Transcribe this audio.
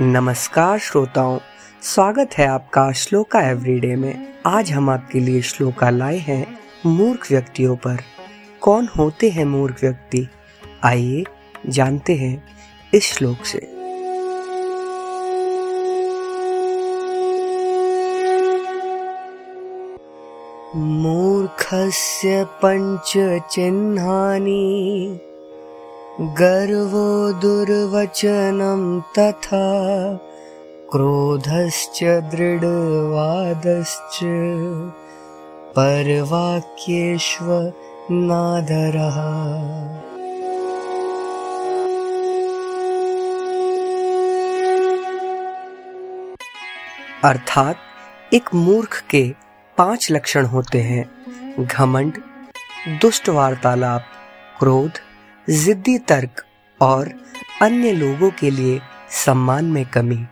नमस्कार श्रोताओं, स्वागत है आपका श्लोका एवरीडे में। आज हम आपके लिए श्लोका लाए हैं मूर्ख व्यक्तियों पर। कौन होते हैं मूर्ख व्यक्ति? आइए जानते हैं इस श्लोक से। मूर्खस्य चिन्हानी गर्वो दुर्वचनं तथा क्रोधश्च दृढवादश्च। नादरः। अर्थात एक मूर्ख के पाँच लक्षण होते हैं। घमंड, दुष्ट वार्तालाप, क्रोध जिद्दी तर्क और अन्य लोगों के लिए सम्मान में कमी।